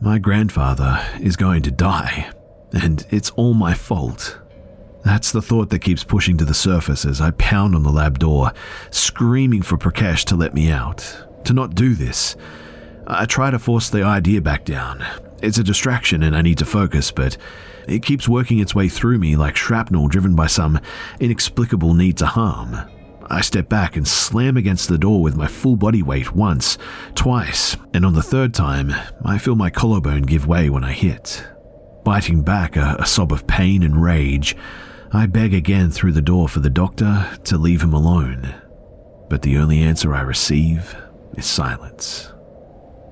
My grandfather is going to die, and it's all my fault. That's the thought that keeps pushing to the surface as I pound on the lab door, screaming for Prakash to let me out, to not do this. I try to force the idea back down. It's a distraction and I need to focus, but it keeps working its way through me like shrapnel driven by some inexplicable need to harm. I step back and slam against the door with my full body weight once, twice, and on the third time, I feel my collarbone give way when I hit. Biting back a, a sob of pain and rage, I beg again through the door for the doctor to leave him alone. But the only answer I receive is silence.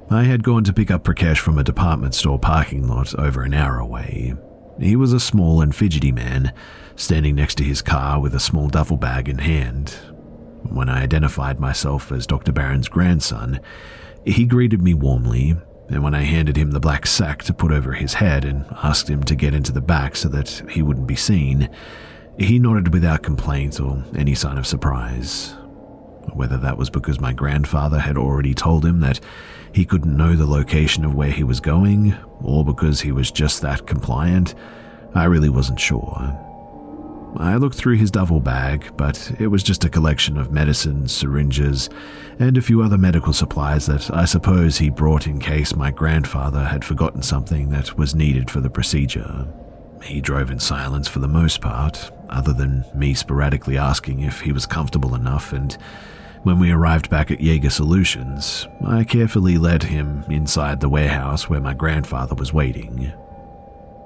I had gone to pick up Prakash from a department store parking lot over an hour away. He was a small and fidgety man, standing next to his car with a small duffel bag in hand. When I identified myself as Dr. Barron's grandson, he greeted me warmly, and when I handed him the black sack to put over his head and asked him to get into the back so that he wouldn't be seen, he nodded without complaint or any sign of surprise. Whether that was because my grandfather had already told him that he couldn't know the location of where he was going, or because he was just that compliant, I really wasn't sure. I looked through his duffel bag, but it was just a collection of medicines, syringes, and a few other medical supplies that I suppose he brought in case my grandfather had forgotten something that was needed for the procedure. He drove in silence for the most part, other than me sporadically asking if he was comfortable enough, and when we arrived back at Jaeger Solutions, I carefully led him inside the warehouse where my grandfather was waiting.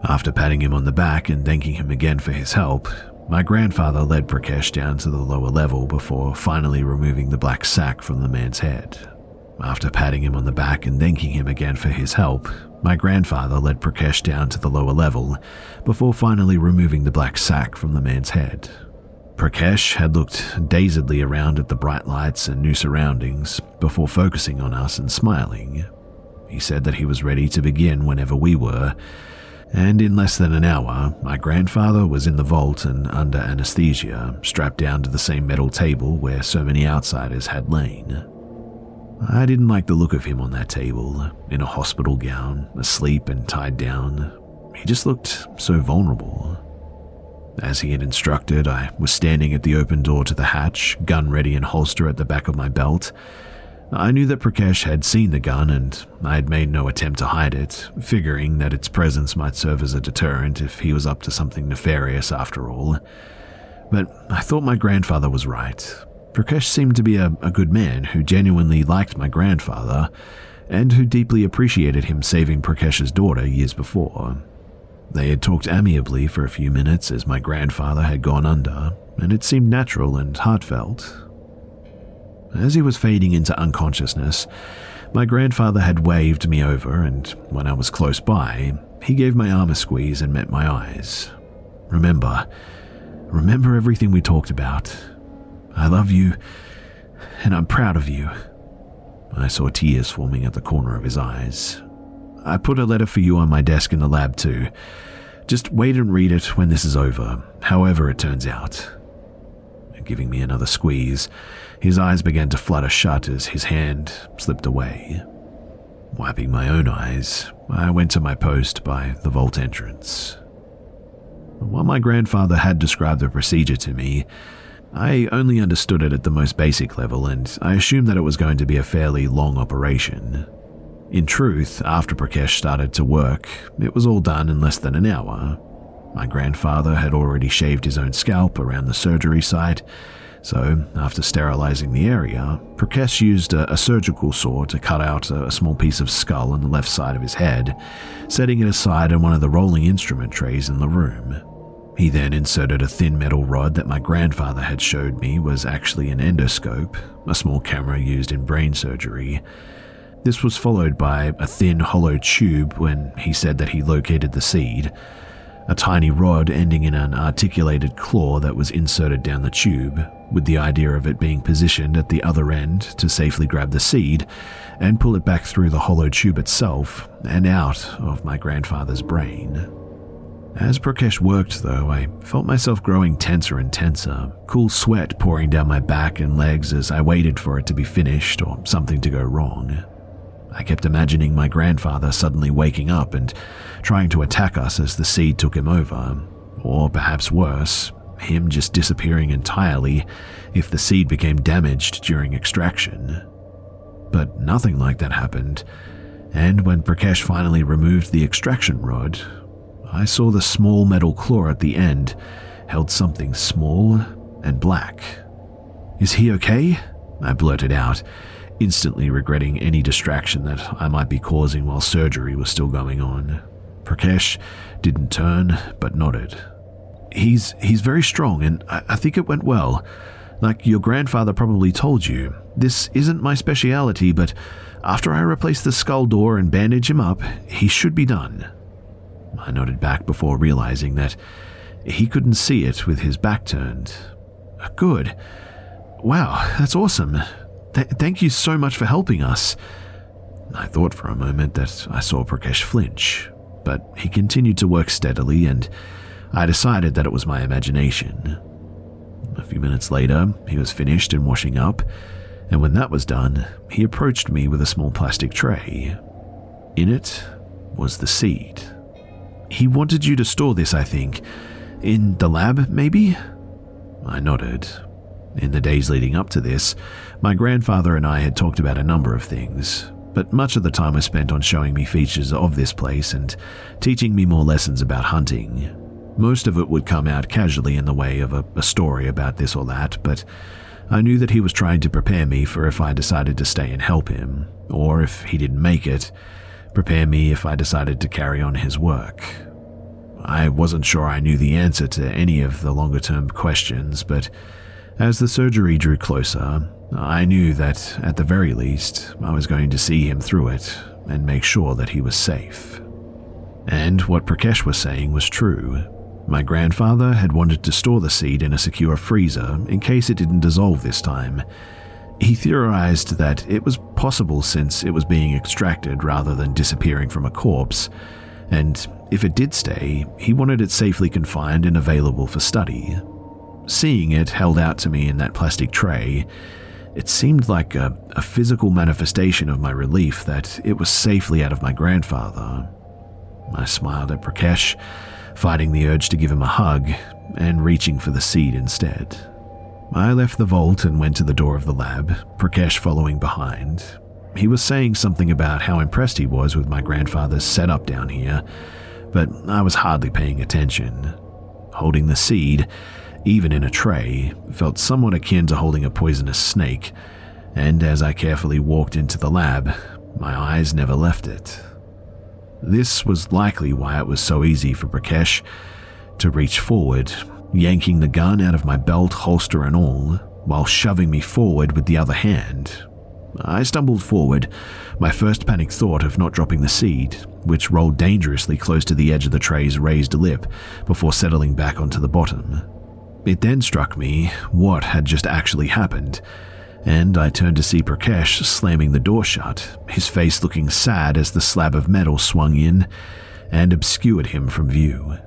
After patting him on the back and thanking him again for his help, my grandfather led Prakash down to the lower level before finally removing the black sack from the man's head. After patting him on the back and thanking him again for his help, my grandfather led Prakash down to the lower level before finally removing the black sack from the man's head. Prakash had looked dazedly around at the bright lights and new surroundings before focusing on us and smiling. He said that he was ready to begin whenever we were, and in less than an hour, my grandfather was in the vault and under anesthesia, strapped down to the same metal table where so many outsiders had lain. I didn't like the look of him on that table, in a hospital gown, asleep and tied down. He just looked so vulnerable. As he had instructed, I was standing at the open door to the hatch, gun ready and holster at the back of my belt, I knew that Prakash had seen the gun and I had made no attempt to hide it, figuring that its presence might serve as a deterrent if he was up to something nefarious after all. But I thought my grandfather was right. Prakash seemed to be a, a good man who genuinely liked my grandfather and who deeply appreciated him saving Prakash's daughter years before. They had talked amiably for a few minutes as my grandfather had gone under, and it seemed natural and heartfelt, as he was fading into unconsciousness, my grandfather had waved me over, and when I was close by, he gave my arm a squeeze and met my eyes. Remember, remember everything we talked about. I love you, and I'm proud of you. I saw tears forming at the corner of his eyes. I put a letter for you on my desk in the lab, too. Just wait and read it when this is over, however it turns out. Giving me another squeeze, his eyes began to flutter shut as his hand slipped away. Wiping my own eyes, I went to my post by the vault entrance. While my grandfather had described the procedure to me, I only understood it at the most basic level, and I assumed that it was going to be a fairly long operation. In truth, after Prakash started to work, it was all done in less than an hour. My grandfather had already shaved his own scalp around the surgery site, so, after sterilizing the area, Prakash used a, a, surgical saw to cut out a, a small piece of skull on the left side of his head, setting it aside on one of the rolling instrument trays in the room. He then inserted a thin metal rod that my grandfather had showed me was actually an endoscope, a small camera used in brain surgery. This was followed by a thin hollow tube when he said that he located the seed, a tiny rod ending in an articulated claw that was inserted down the tube, with the idea of it being positioned at the other end to safely grab the seed and pull it back through the hollow tube itself and out of my grandfather's brain. As Prakash worked, though, I felt myself growing tenser and tenser, cool sweat pouring down my back and legs as I waited for it to be finished or something to go wrong. I kept imagining my grandfather suddenly waking up and trying to attack us as the seed took him over, or perhaps worse, him just disappearing entirely if the seed became damaged during extraction. But nothing like that happened, and when Prakash finally removed the extraction rod, I saw the small metal claw at the end held something small and black. Is he okay? I blurted out instantly regretting any distraction that I might be causing while surgery was still going on. Prakash didn't turn, but nodded. He's he's very strong, and I, I think it went well. Like your grandfather probably told you, this isn't my speciality, but after I replace the skull door and bandage him up, he should be done. I nodded back before realizing that he couldn't see it with his back turned. Good. Wow, that's awesome. Th- thank you so much for helping us. I thought for a moment that I saw Prakash flinch, but he continued to work steadily, and I decided that it was my imagination. A few minutes later, he was finished and washing up, and when that was done, he approached me with a small plastic tray. In it was the seed. He wanted you to store this, I think. In the lab, maybe? I nodded. In the days leading up to this, my grandfather and I had talked about a number of things, but much of the time was spent on showing me features of this place and teaching me more lessons about hunting. Most of it would come out casually in the way of a, a story about this or that, but I knew that he was trying to prepare me for if I decided to stay and help him, or if he didn't make it, prepare me if I decided to carry on his work. I wasn't sure I knew the answer to any of the longer term questions, but as the surgery drew closer, I knew that, at the very least, I was going to see him through it and make sure that he was safe. And what Prakash was saying was true. My grandfather had wanted to store the seed in a secure freezer in case it didn't dissolve this time. He theorized that it was possible since it was being extracted rather than disappearing from a corpse, and if it did stay, he wanted it safely confined and available for study. Seeing it held out to me in that plastic tray, it seemed like a, a, physical manifestation of my relief that it was safely out of my grandfather. I smiled at Prakash, fighting the urge to give him a hug and reaching for the seed instead. I left the vault and went to the door of the lab, Prakash following behind. He was saying something about how impressed he was with my grandfather's setup down here, but I was hardly paying attention. Holding the seed, even in a tray, felt somewhat akin to holding a poisonous snake, and as I carefully walked into the lab, my eyes never left it. This was likely why it was so easy for Prakash to reach forward, yanking the gun out of my belt, holster and all, while shoving me forward with the other hand. I stumbled forward, my first panic thought of not dropping the seed, which rolled dangerously close to the edge of the tray's raised lip before settling back onto the bottom. It then struck me what had just actually happened, and I turned to see Prakash slamming the door shut, his face looking sad as the slab of metal swung in and obscured him from view.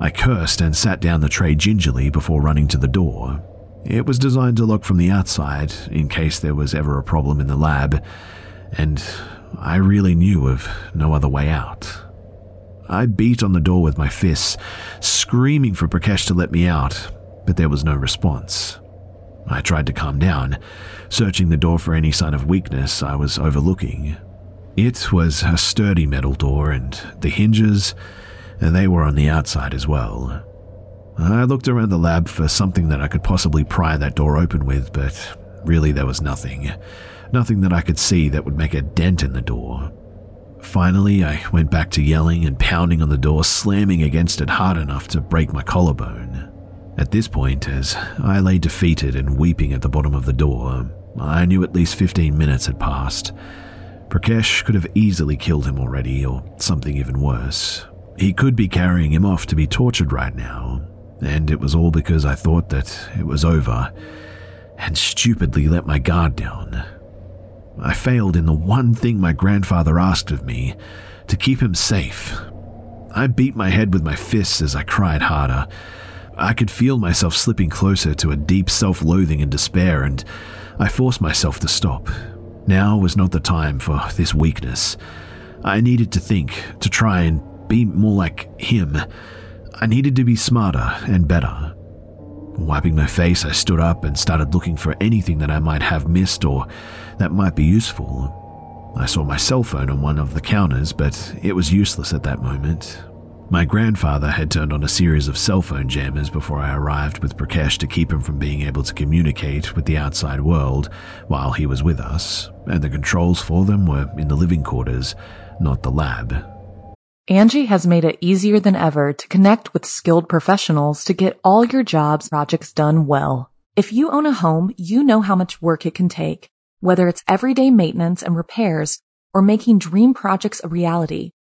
I cursed and sat down the tray gingerly before running to the door. It was designed to lock from the outside in case there was ever a problem in the lab, and I really knew of no other way out. I beat on the door with my fists, screaming for Prakash to let me out, but there was no response. I tried to calm down, searching the door for any sign of weakness I was overlooking. It was a sturdy metal door, and the hinges, and they were on the outside as well. I looked around the lab for something that I could possibly pry that door open with, but really there was nothing. Nothing that I could see that would make a dent in the door. Finally, I went back to yelling and pounding on the door, slamming against it hard enough to break my collarbone. At this point, as I lay defeated and weeping at the bottom of the door, I knew at least 15 minutes had passed. Prakash could have easily killed him already, or something even worse. He could be carrying him off to be tortured right now, and it was all because I thought that it was over and stupidly let my guard down. I failed in the one thing my grandfather asked of me to keep him safe. I beat my head with my fists as I cried harder. I could feel myself slipping closer to a deep self loathing and despair, and I forced myself to stop. Now was not the time for this weakness. I needed to think, to try and be more like him. I needed to be smarter and better. Wiping my face, I stood up and started looking for anything that I might have missed or that might be useful. I saw my cell phone on one of the counters, but it was useless at that moment. My grandfather had turned on a series of cell phone jammers before I arrived with Prakash to keep him from being able to communicate with the outside world while he was with us, and the controls for them were in the living quarters, not the lab. Angi has made it easier than ever to connect with skilled professionals to get all your jobs projects done well. If you own a home, you know how much work it can take, whether it's everyday maintenance and repairs or making dream projects a reality.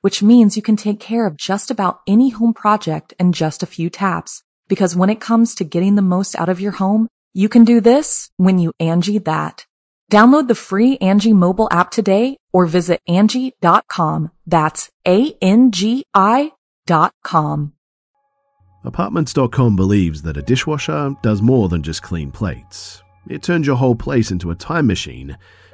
which means you can take care of just about any home project in just a few taps. Because when it comes to getting the most out of your home, you can do this when you Angi that. Download the free Angi mobile app today or visit Angi.com. That's A-N-G-I dot com. Apartments.com believes that a dishwasher does more than just clean plates. It turns your whole place into a time machine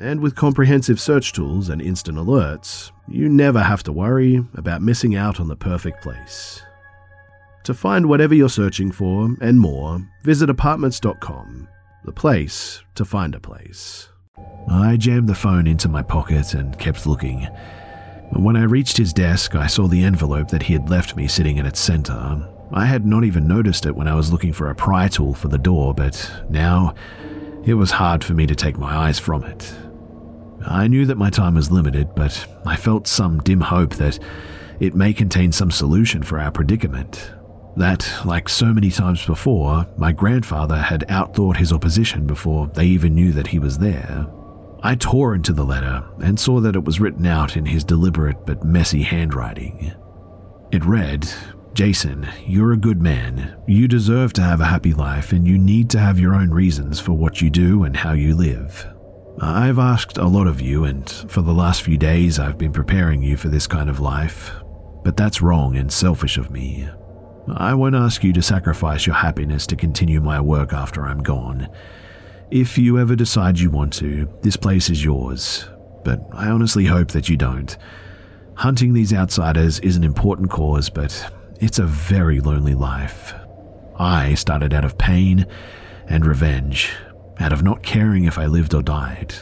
and with comprehensive search tools and instant alerts, you never have to worry about missing out on the perfect place. To find whatever you're searching for and more, visit apartments.com, the place to find a place. I jammed the phone into my pocket and kept looking. When I reached his desk, I saw the envelope that he had left me sitting in its center. I had not even noticed it when I was looking for a pry tool for the door, but now it was hard for me to take my eyes from it. I knew that my time was limited, but I felt some dim hope that it may contain some solution for our predicament. That, like so many times before, my grandfather had outthought his opposition before they even knew that he was there. I tore into the letter and saw that it was written out in his deliberate but messy handwriting. It read, Jason, you're a good man. You deserve to have a happy life and you need to have your own reasons for what you do and how you live. I've asked a lot of you, and for the last few days I've been preparing you for this kind of life, but that's wrong and selfish of me. I won't ask you to sacrifice your happiness to continue my work after I'm gone. If you ever decide you want to, this place is yours, but I honestly hope that you don't. Hunting these outsiders is an important cause, but it's a very lonely life. I started out of pain and revenge, out of not caring if I lived or died.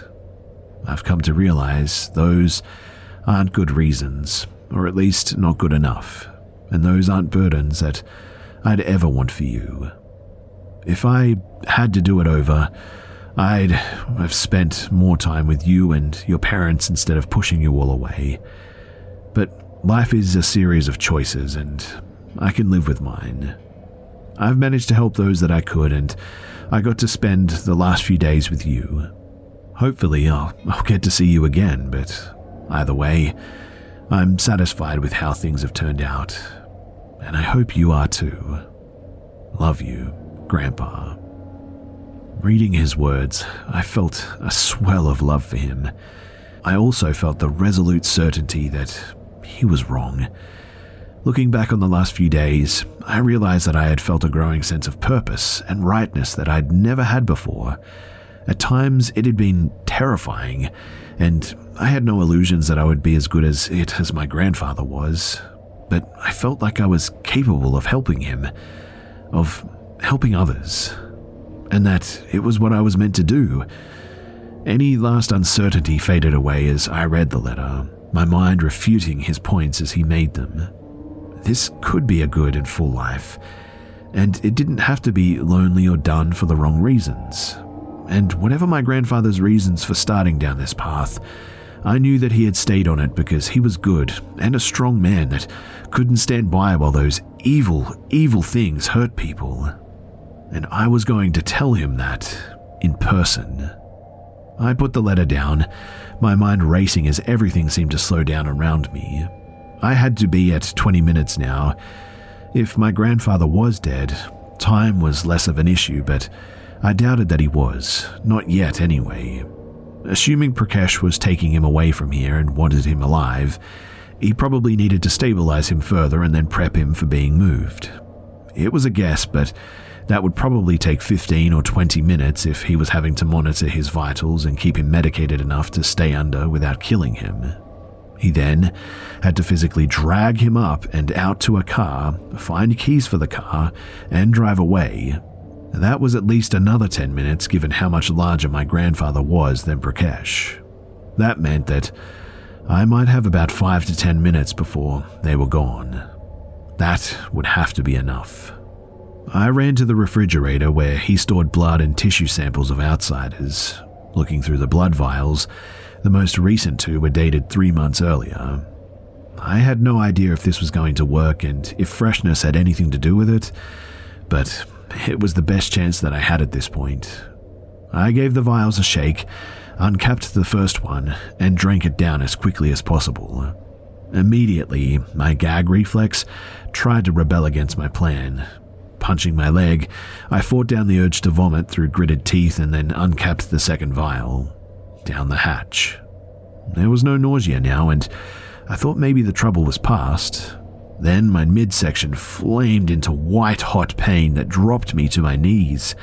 I've come to realize those aren't good reasons, or at least not good enough, and those aren't burdens that I'd ever want for you. If I had to do it over, I'd have spent more time with you and your parents instead of pushing you all away. But life is a series of choices, and I can live with mine. I've managed to help those that I could, and I got to spend the last few days with you. Hopefully, I'll, I'll get to see you again, but either way, I'm satisfied with how things have turned out, and I hope you are too. Love you, Grandpa. Reading his words, I felt a swell of love for him. I also felt the resolute certainty that he was wrong. Looking back on the last few days, I realized that I had felt a growing sense of purpose and rightness that I'd never had before. At times, it had been terrifying, and I had no illusions that I would be as good as it as my grandfather was. But I felt like I was capable of helping him, of helping others and that it was what I was meant to do. Any last uncertainty faded away as I read the letter, my mind refuting his points as he made them. This could be a good and full life, and it didn't have to be lonely or done for the wrong reasons. And whatever my grandfather's reasons for starting down this path, I knew that he had stayed on it because he was good and a strong man that couldn't stand by while those evil, evil things hurt people and I was going to tell him that in person. I put the letter down, my mind racing as everything seemed to slow down around me. I had to be at 20 minutes now. If my grandfather was dead, time was less of an issue, but I doubted that he was, not yet anyway. Assuming Prakash was taking him away from here and wanted him alive, he probably needed to stabilize him further and then prep him for being moved. It was a guess, but that would probably take 15 or 20 minutes if he was having to monitor his vitals and keep him medicated enough to stay under without killing him. He then had to physically drag him up and out to a car, find keys for the car, and drive away. That was at least another 10 minutes given how much larger my grandfather was than Prakash. That meant that I might have about 5 to 10 minutes before they were gone. That would have to be enough. I ran to the refrigerator where he stored blood and tissue samples of outsiders. Looking through the blood vials, the most recent two were dated three months earlier. I had no idea if this was going to work and if freshness had anything to do with it, but it was the best chance that I had at this point. I gave the vials a shake, uncapped the first one, and drank it down as quickly as possible. Immediately, my gag reflex tried to rebel against my plan, punching my leg, I fought down the urge to vomit through gritted teeth and then uncapped the second vial. Down the hatch. There was no nausea now, and I thought maybe the trouble was past. Then my midsection flamed into white hot pain that dropped me to my knees.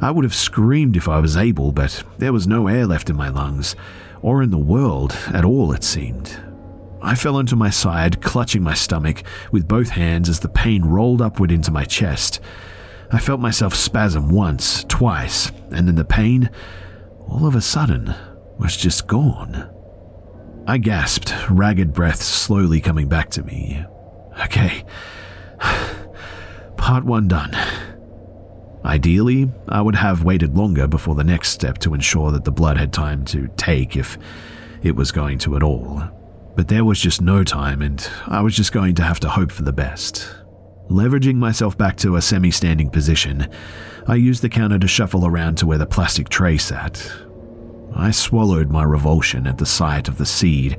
I would have screamed if I was able, but there was no air left in my lungs, or in the world at all, it seemed. I fell onto my side, clutching my stomach with both hands as the pain rolled upward into my chest. I felt myself spasm once, twice, and then the pain, all of a sudden, was just gone. I gasped, ragged breath slowly coming back to me. Okay, part one done. Ideally, I would have waited longer before the next step to ensure that the blood had time to take if it was going to at all. But there was just no time, and I was just going to have to hope for the best. Leveraging myself back to a semi standing position, I used the counter to shuffle around to where the plastic tray sat. I swallowed my revulsion at the sight of the seed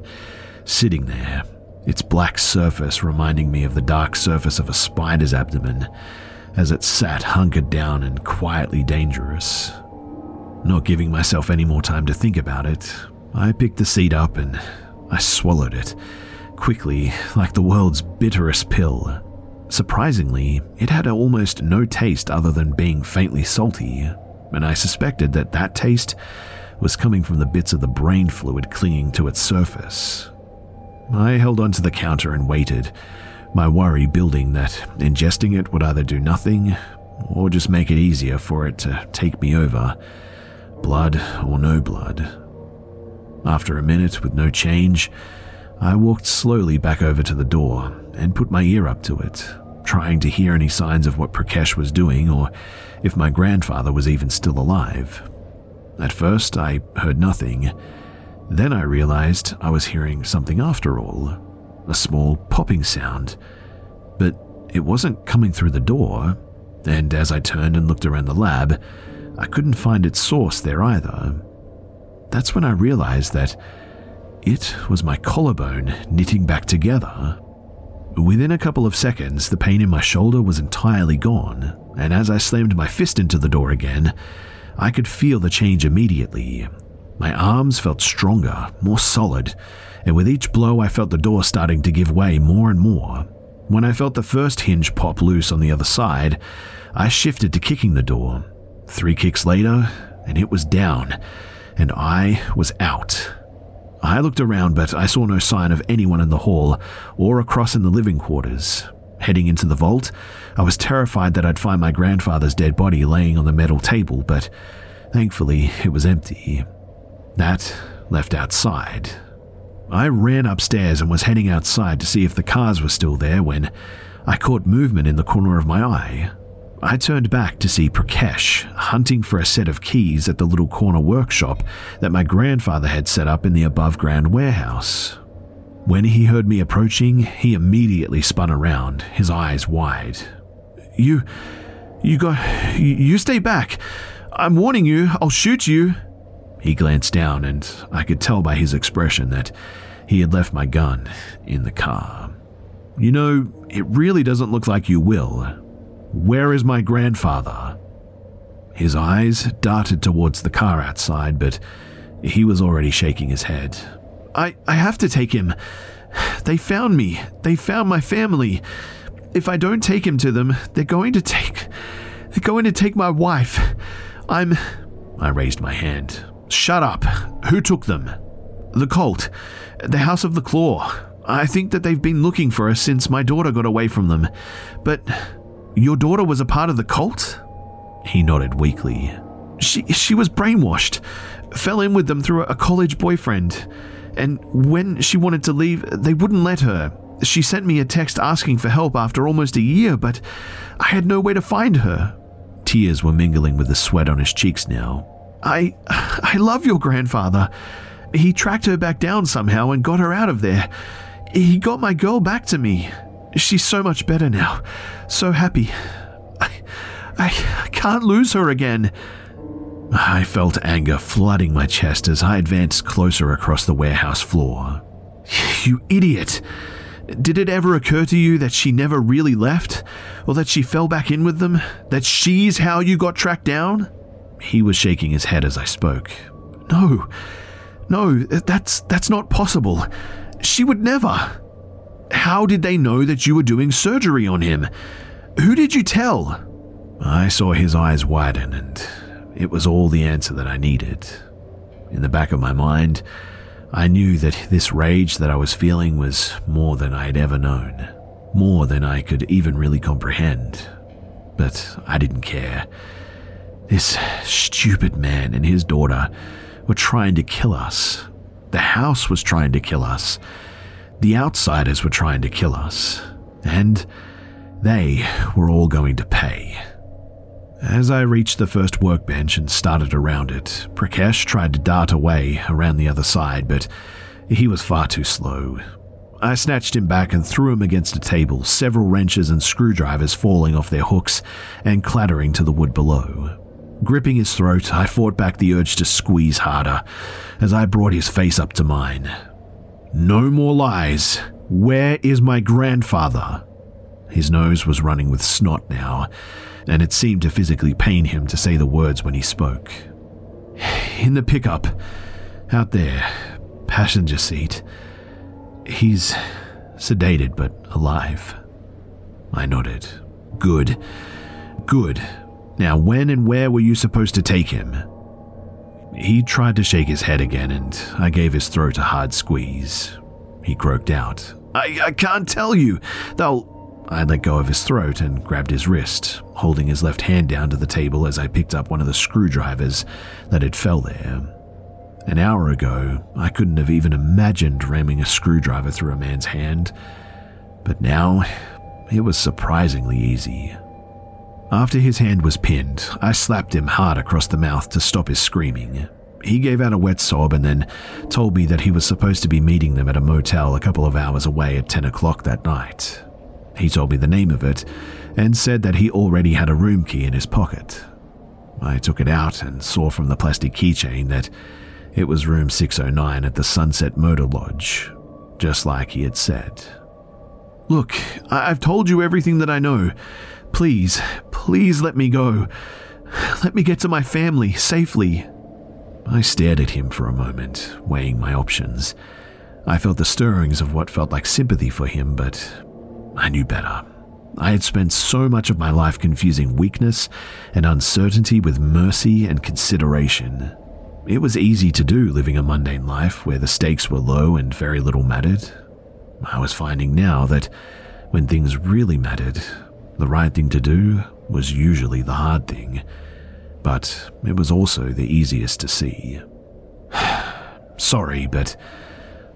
sitting there, its black surface reminding me of the dark surface of a spider's abdomen as it sat hunkered down and quietly dangerous. Not giving myself any more time to think about it, I picked the seed up and I swallowed it, quickly, like the world's bitterest pill. Surprisingly, it had almost no taste other than being faintly salty, and I suspected that that taste was coming from the bits of the brain fluid clinging to its surface. I held onto the counter and waited, my worry building that ingesting it would either do nothing or just make it easier for it to take me over, blood or no blood. After a minute with no change, I walked slowly back over to the door and put my ear up to it, trying to hear any signs of what Prakash was doing or if my grandfather was even still alive. At first, I heard nothing. Then I realized I was hearing something after all a small popping sound. But it wasn't coming through the door, and as I turned and looked around the lab, I couldn't find its source there either. That's when I realized that it was my collarbone knitting back together. Within a couple of seconds, the pain in my shoulder was entirely gone, and as I slammed my fist into the door again, I could feel the change immediately. My arms felt stronger, more solid, and with each blow, I felt the door starting to give way more and more. When I felt the first hinge pop loose on the other side, I shifted to kicking the door. Three kicks later, and it was down, and I was out. I looked around, but I saw no sign of anyone in the hall or across in the living quarters. Heading into the vault, I was terrified that I'd find my grandfather's dead body laying on the metal table, but thankfully it was empty. That left outside. I ran upstairs and was heading outside to see if the cars were still there when I caught movement in the corner of my eye. I turned back to see Prakash hunting for a set of keys at the little corner workshop that my grandfather had set up in the above ground warehouse. When he heard me approaching, he immediately spun around, his eyes wide. You. you got. you stay back. I'm warning you, I'll shoot you. He glanced down, and I could tell by his expression that he had left my gun in the car. You know, it really doesn't look like you will, where is my grandfather? His eyes darted towards the car outside, but he was already shaking his head. I, I have to take him. They found me. They found my family. If I don't take him to them, they're going to take. They're going to take my wife. I'm. I raised my hand. Shut up. Who took them? The cult. The House of the Claw. I think that they've been looking for us since my daughter got away from them. But your daughter was a part of the cult? He nodded weakly. She, she was brainwashed, fell in with them through a college boyfriend, and when she wanted to leave, they wouldn't let her. She sent me a text asking for help after almost a year, but I had no way to find her. Tears were mingling with the sweat on his cheeks now. I I love your grandfather. He tracked her back down somehow and got her out of there. He got my girl back to me. She's so much better now. So happy. I, I, I can't lose her again. I felt anger flooding my chest as I advanced closer across the warehouse floor. You idiot! Did it ever occur to you that she never really left? Or that she fell back in with them? That she's how you got tracked down? He was shaking his head as I spoke. No. No, that's that's not possible. She would never. How did they know that you were doing surgery on him? Who did you tell? I saw his eyes widen, and it was all the answer that I needed. In the back of my mind, I knew that this rage that I was feeling was more than I had ever known, more than I could even really comprehend. But I didn't care. This stupid man and his daughter were trying to kill us. The house was trying to kill us. The outsiders were trying to kill us, and they were all going to pay. As I reached the first workbench and started around it, Prakash tried to dart away around the other side, but he was far too slow. I snatched him back and threw him against a table, several wrenches and screwdrivers falling off their hooks and clattering to the wood below. Gripping his throat, I fought back the urge to squeeze harder as I brought his face up to mine. No more lies. Where is my grandfather? His nose was running with snot now, and it seemed to physically pain him to say the words when he spoke. In the pickup, out there, passenger seat. He's sedated but alive. I nodded. Good. Good. Now, when and where were you supposed to take him? He tried to shake his head again, and I gave his throat a hard squeeze. He croaked out, I, I can't tell you. They'll. I let go of his throat and grabbed his wrist, holding his left hand down to the table as I picked up one of the screwdrivers that had fell there. An hour ago, I couldn't have even imagined ramming a screwdriver through a man's hand, but now it was surprisingly easy. After his hand was pinned, I slapped him hard across the mouth to stop his screaming. He gave out a wet sob and then told me that he was supposed to be meeting them at a motel a couple of hours away at 10 o'clock that night. He told me the name of it and said that he already had a room key in his pocket. I took it out and saw from the plastic keychain that it was room 609 at the Sunset Motor Lodge, just like he had said. Look, I- I've told you everything that I know. Please, please let me go. Let me get to my family safely. I stared at him for a moment, weighing my options. I felt the stirrings of what felt like sympathy for him, but I knew better. I had spent so much of my life confusing weakness and uncertainty with mercy and consideration. It was easy to do living a mundane life where the stakes were low and very little mattered. I was finding now that when things really mattered, the right thing to do was usually the hard thing, but it was also the easiest to see. Sorry, but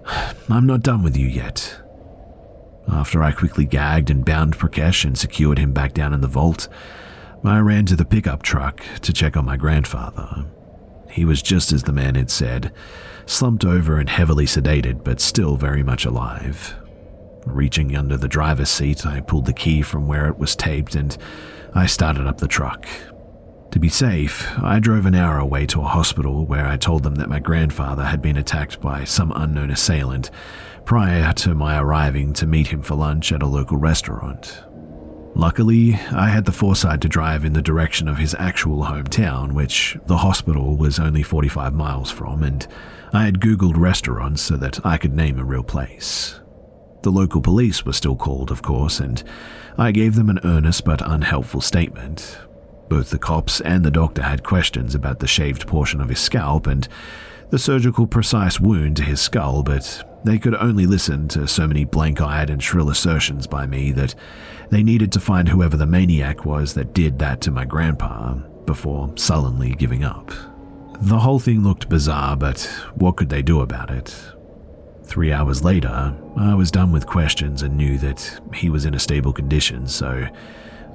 I'm not done with you yet. After I quickly gagged and bound Prakash and secured him back down in the vault, I ran to the pickup truck to check on my grandfather. He was just as the man had said, slumped over and heavily sedated, but still very much alive. Reaching under the driver's seat, I pulled the key from where it was taped and I started up the truck. To be safe, I drove an hour away to a hospital where I told them that my grandfather had been attacked by some unknown assailant prior to my arriving to meet him for lunch at a local restaurant. Luckily, I had the foresight to drive in the direction of his actual hometown, which the hospital was only 45 miles from, and I had Googled restaurants so that I could name a real place. The local police were still called, of course, and I gave them an earnest but unhelpful statement. Both the cops and the doctor had questions about the shaved portion of his scalp and the surgical precise wound to his skull, but they could only listen to so many blank eyed and shrill assertions by me that they needed to find whoever the maniac was that did that to my grandpa before sullenly giving up. The whole thing looked bizarre, but what could they do about it? Three hours later, I was done with questions and knew that he was in a stable condition, so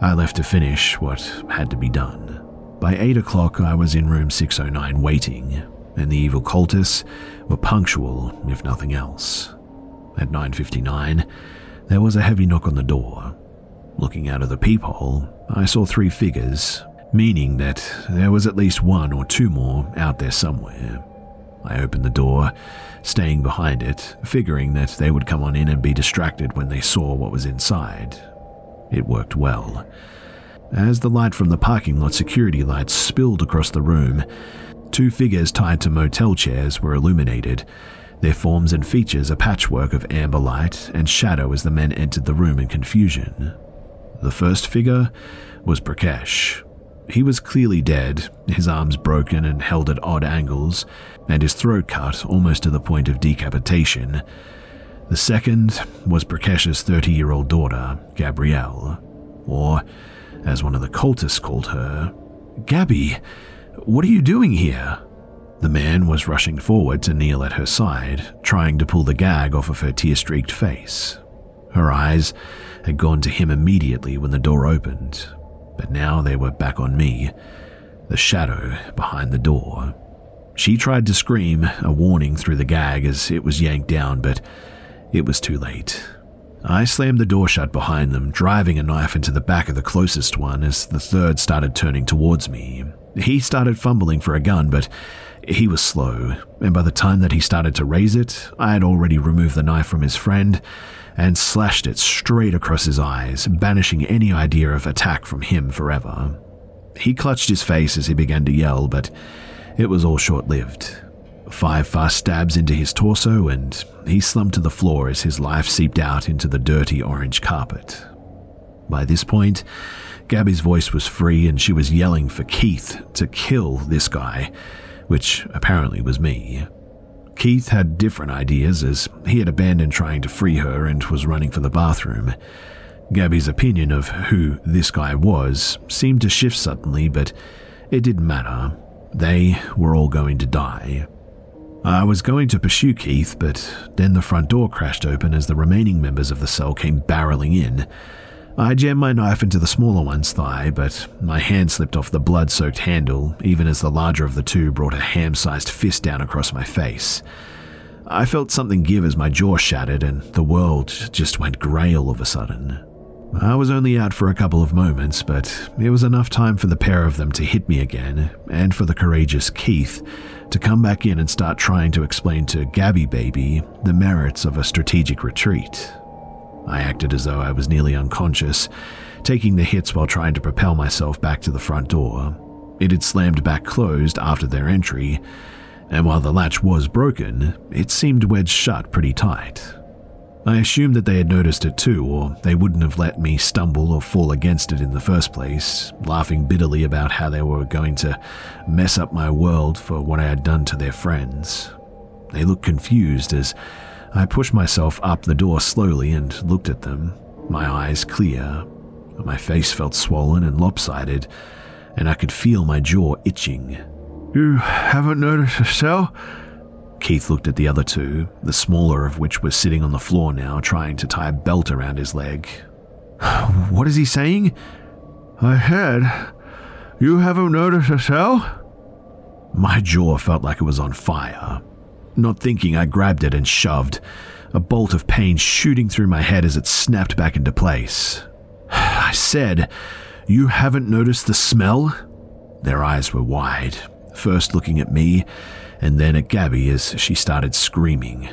I left to finish what had to be done. By 8 o'clock, I was in room 609 waiting, and the evil cultists were punctual, if nothing else. At 9.59, there was a heavy knock on the door. Looking out of the peephole, I saw three figures, meaning that there was at least one or two more out there somewhere. I opened the door, staying behind it, figuring that they would come on in and be distracted when they saw what was inside. It worked well. As the light from the parking lot security lights spilled across the room, two figures tied to motel chairs were illuminated, their forms and features a patchwork of amber light and shadow as the men entered the room in confusion. The first figure was Prakash. He was clearly dead, his arms broken and held at odd angles, and his throat cut almost to the point of decapitation. The second was Prakash's 30 year old daughter, Gabrielle, or, as one of the cultists called her, Gabby, what are you doing here? The man was rushing forward to kneel at her side, trying to pull the gag off of her tear streaked face. Her eyes had gone to him immediately when the door opened, but now they were back on me, the shadow behind the door. She tried to scream, a warning through the gag as it was yanked down, but it was too late. I slammed the door shut behind them, driving a knife into the back of the closest one as the third started turning towards me. He started fumbling for a gun, but he was slow, and by the time that he started to raise it, I had already removed the knife from his friend and slashed it straight across his eyes, banishing any idea of attack from him forever. He clutched his face as he began to yell, but it was all short lived. Five fast stabs into his torso, and he slumped to the floor as his life seeped out into the dirty orange carpet. By this point, Gabby's voice was free and she was yelling for Keith to kill this guy, which apparently was me. Keith had different ideas as he had abandoned trying to free her and was running for the bathroom. Gabby's opinion of who this guy was seemed to shift suddenly, but it didn't matter. They were all going to die. I was going to pursue Keith, but then the front door crashed open as the remaining members of the cell came barreling in. I jammed my knife into the smaller one's thigh, but my hand slipped off the blood soaked handle, even as the larger of the two brought a ham sized fist down across my face. I felt something give as my jaw shattered, and the world just went grey all of a sudden. I was only out for a couple of moments, but it was enough time for the pair of them to hit me again, and for the courageous Keith to come back in and start trying to explain to Gabby Baby the merits of a strategic retreat. I acted as though I was nearly unconscious, taking the hits while trying to propel myself back to the front door. It had slammed back closed after their entry, and while the latch was broken, it seemed wedged shut pretty tight. I assumed that they had noticed it too, or they wouldn't have let me stumble or fall against it in the first place, laughing bitterly about how they were going to mess up my world for what I had done to their friends. They looked confused as I pushed myself up the door slowly and looked at them, my eyes clear. My face felt swollen and lopsided, and I could feel my jaw itching. You haven't noticed a cell? Keith looked at the other two, the smaller of which was sitting on the floor now, trying to tie a belt around his leg. What is he saying? I heard. You haven't noticed a cell? My jaw felt like it was on fire. Not thinking, I grabbed it and shoved, a bolt of pain shooting through my head as it snapped back into place. I said, You haven't noticed the smell? Their eyes were wide, first looking at me and then at Gabby as she started screaming.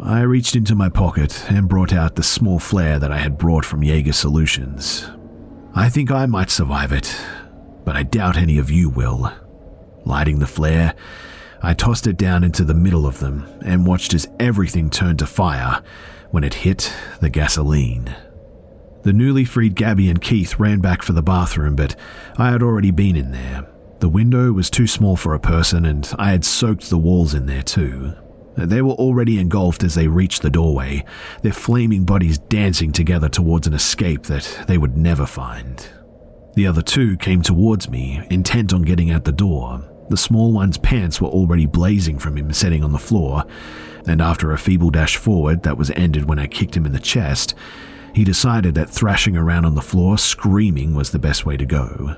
I reached into my pocket and brought out the small flare that I had brought from Jaeger Solutions. I think I might survive it, but I doubt any of you will. Lighting the flare, I tossed it down into the middle of them and watched as everything turned to fire when it hit the gasoline. The newly freed Gabby and Keith ran back for the bathroom, but I had already been in there, the window was too small for a person, and I had soaked the walls in there too. They were already engulfed as they reached the doorway, their flaming bodies dancing together towards an escape that they would never find. The other two came towards me, intent on getting out the door. The small one's pants were already blazing from him sitting on the floor, and after a feeble dash forward that was ended when I kicked him in the chest, he decided that thrashing around on the floor screaming was the best way to go.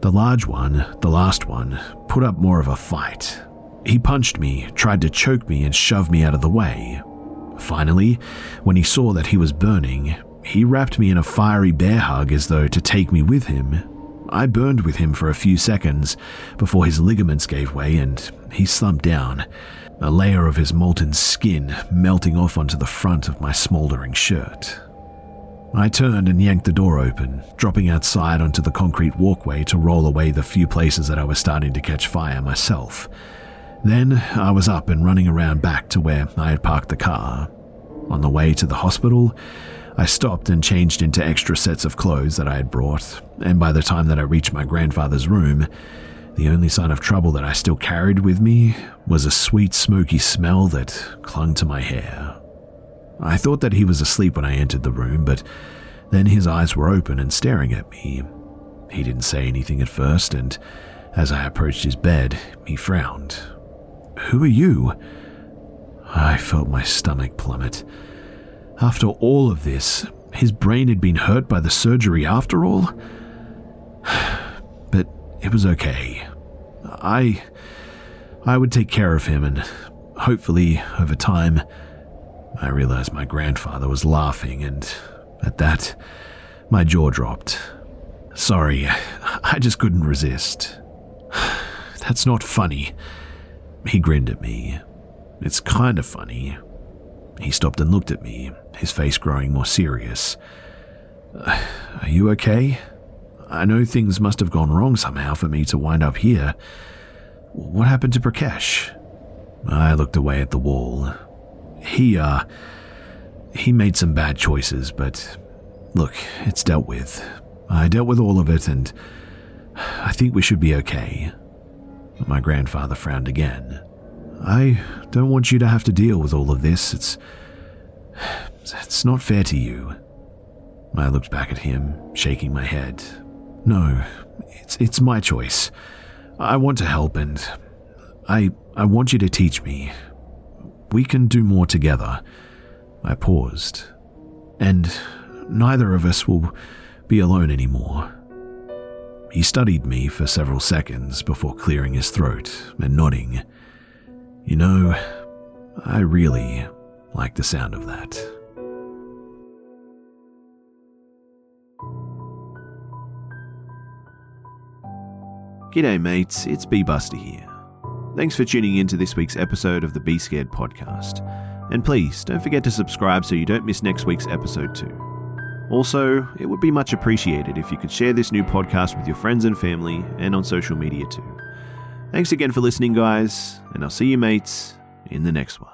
The large one, the last one, put up more of a fight. He punched me, tried to choke me, and shove me out of the way. Finally, when he saw that he was burning, he wrapped me in a fiery bear hug as though to take me with him. I burned with him for a few seconds before his ligaments gave way and he slumped down, a layer of his molten skin melting off onto the front of my smouldering shirt. I turned and yanked the door open, dropping outside onto the concrete walkway to roll away the few places that I was starting to catch fire myself. Then I was up and running around back to where I had parked the car. On the way to the hospital, I stopped and changed into extra sets of clothes that I had brought, and by the time that I reached my grandfather's room, the only sign of trouble that I still carried with me was a sweet smoky smell that clung to my hair. I thought that he was asleep when I entered the room, but then his eyes were open and staring at me. He didn't say anything at first, and as I approached his bed, he frowned. Who are you? I felt my stomach plummet. After all of this, his brain had been hurt by the surgery after all? But it was okay. I. I would take care of him, and hopefully, over time, I realized my grandfather was laughing, and at that, my jaw dropped. Sorry, I just couldn't resist. That's not funny. He grinned at me. It's kind of funny. He stopped and looked at me, his face growing more serious. Are you okay? I know things must have gone wrong somehow for me to wind up here. What happened to Prakash? I looked away at the wall. He, uh, he made some bad choices, but look, it's dealt with. I dealt with all of it, and I think we should be okay. My grandfather frowned again. I don't want you to have to deal with all of this. It's. It's not fair to you. I looked back at him, shaking my head. No, it's, it's my choice. I want to help, and I, I want you to teach me. We can do more together. I paused. And neither of us will be alone anymore. He studied me for several seconds before clearing his throat and nodding. You know, I really like the sound of that. G'day, mates, it's Be Busta here. Thanks for tuning in to this week's episode of the Be Scared podcast. And please don't forget to subscribe so you don't miss next week's episode, too. Also, it would be much appreciated if you could share this new podcast with your friends and family and on social media, too. Thanks again for listening, guys, and I'll see you, mates, in the next one.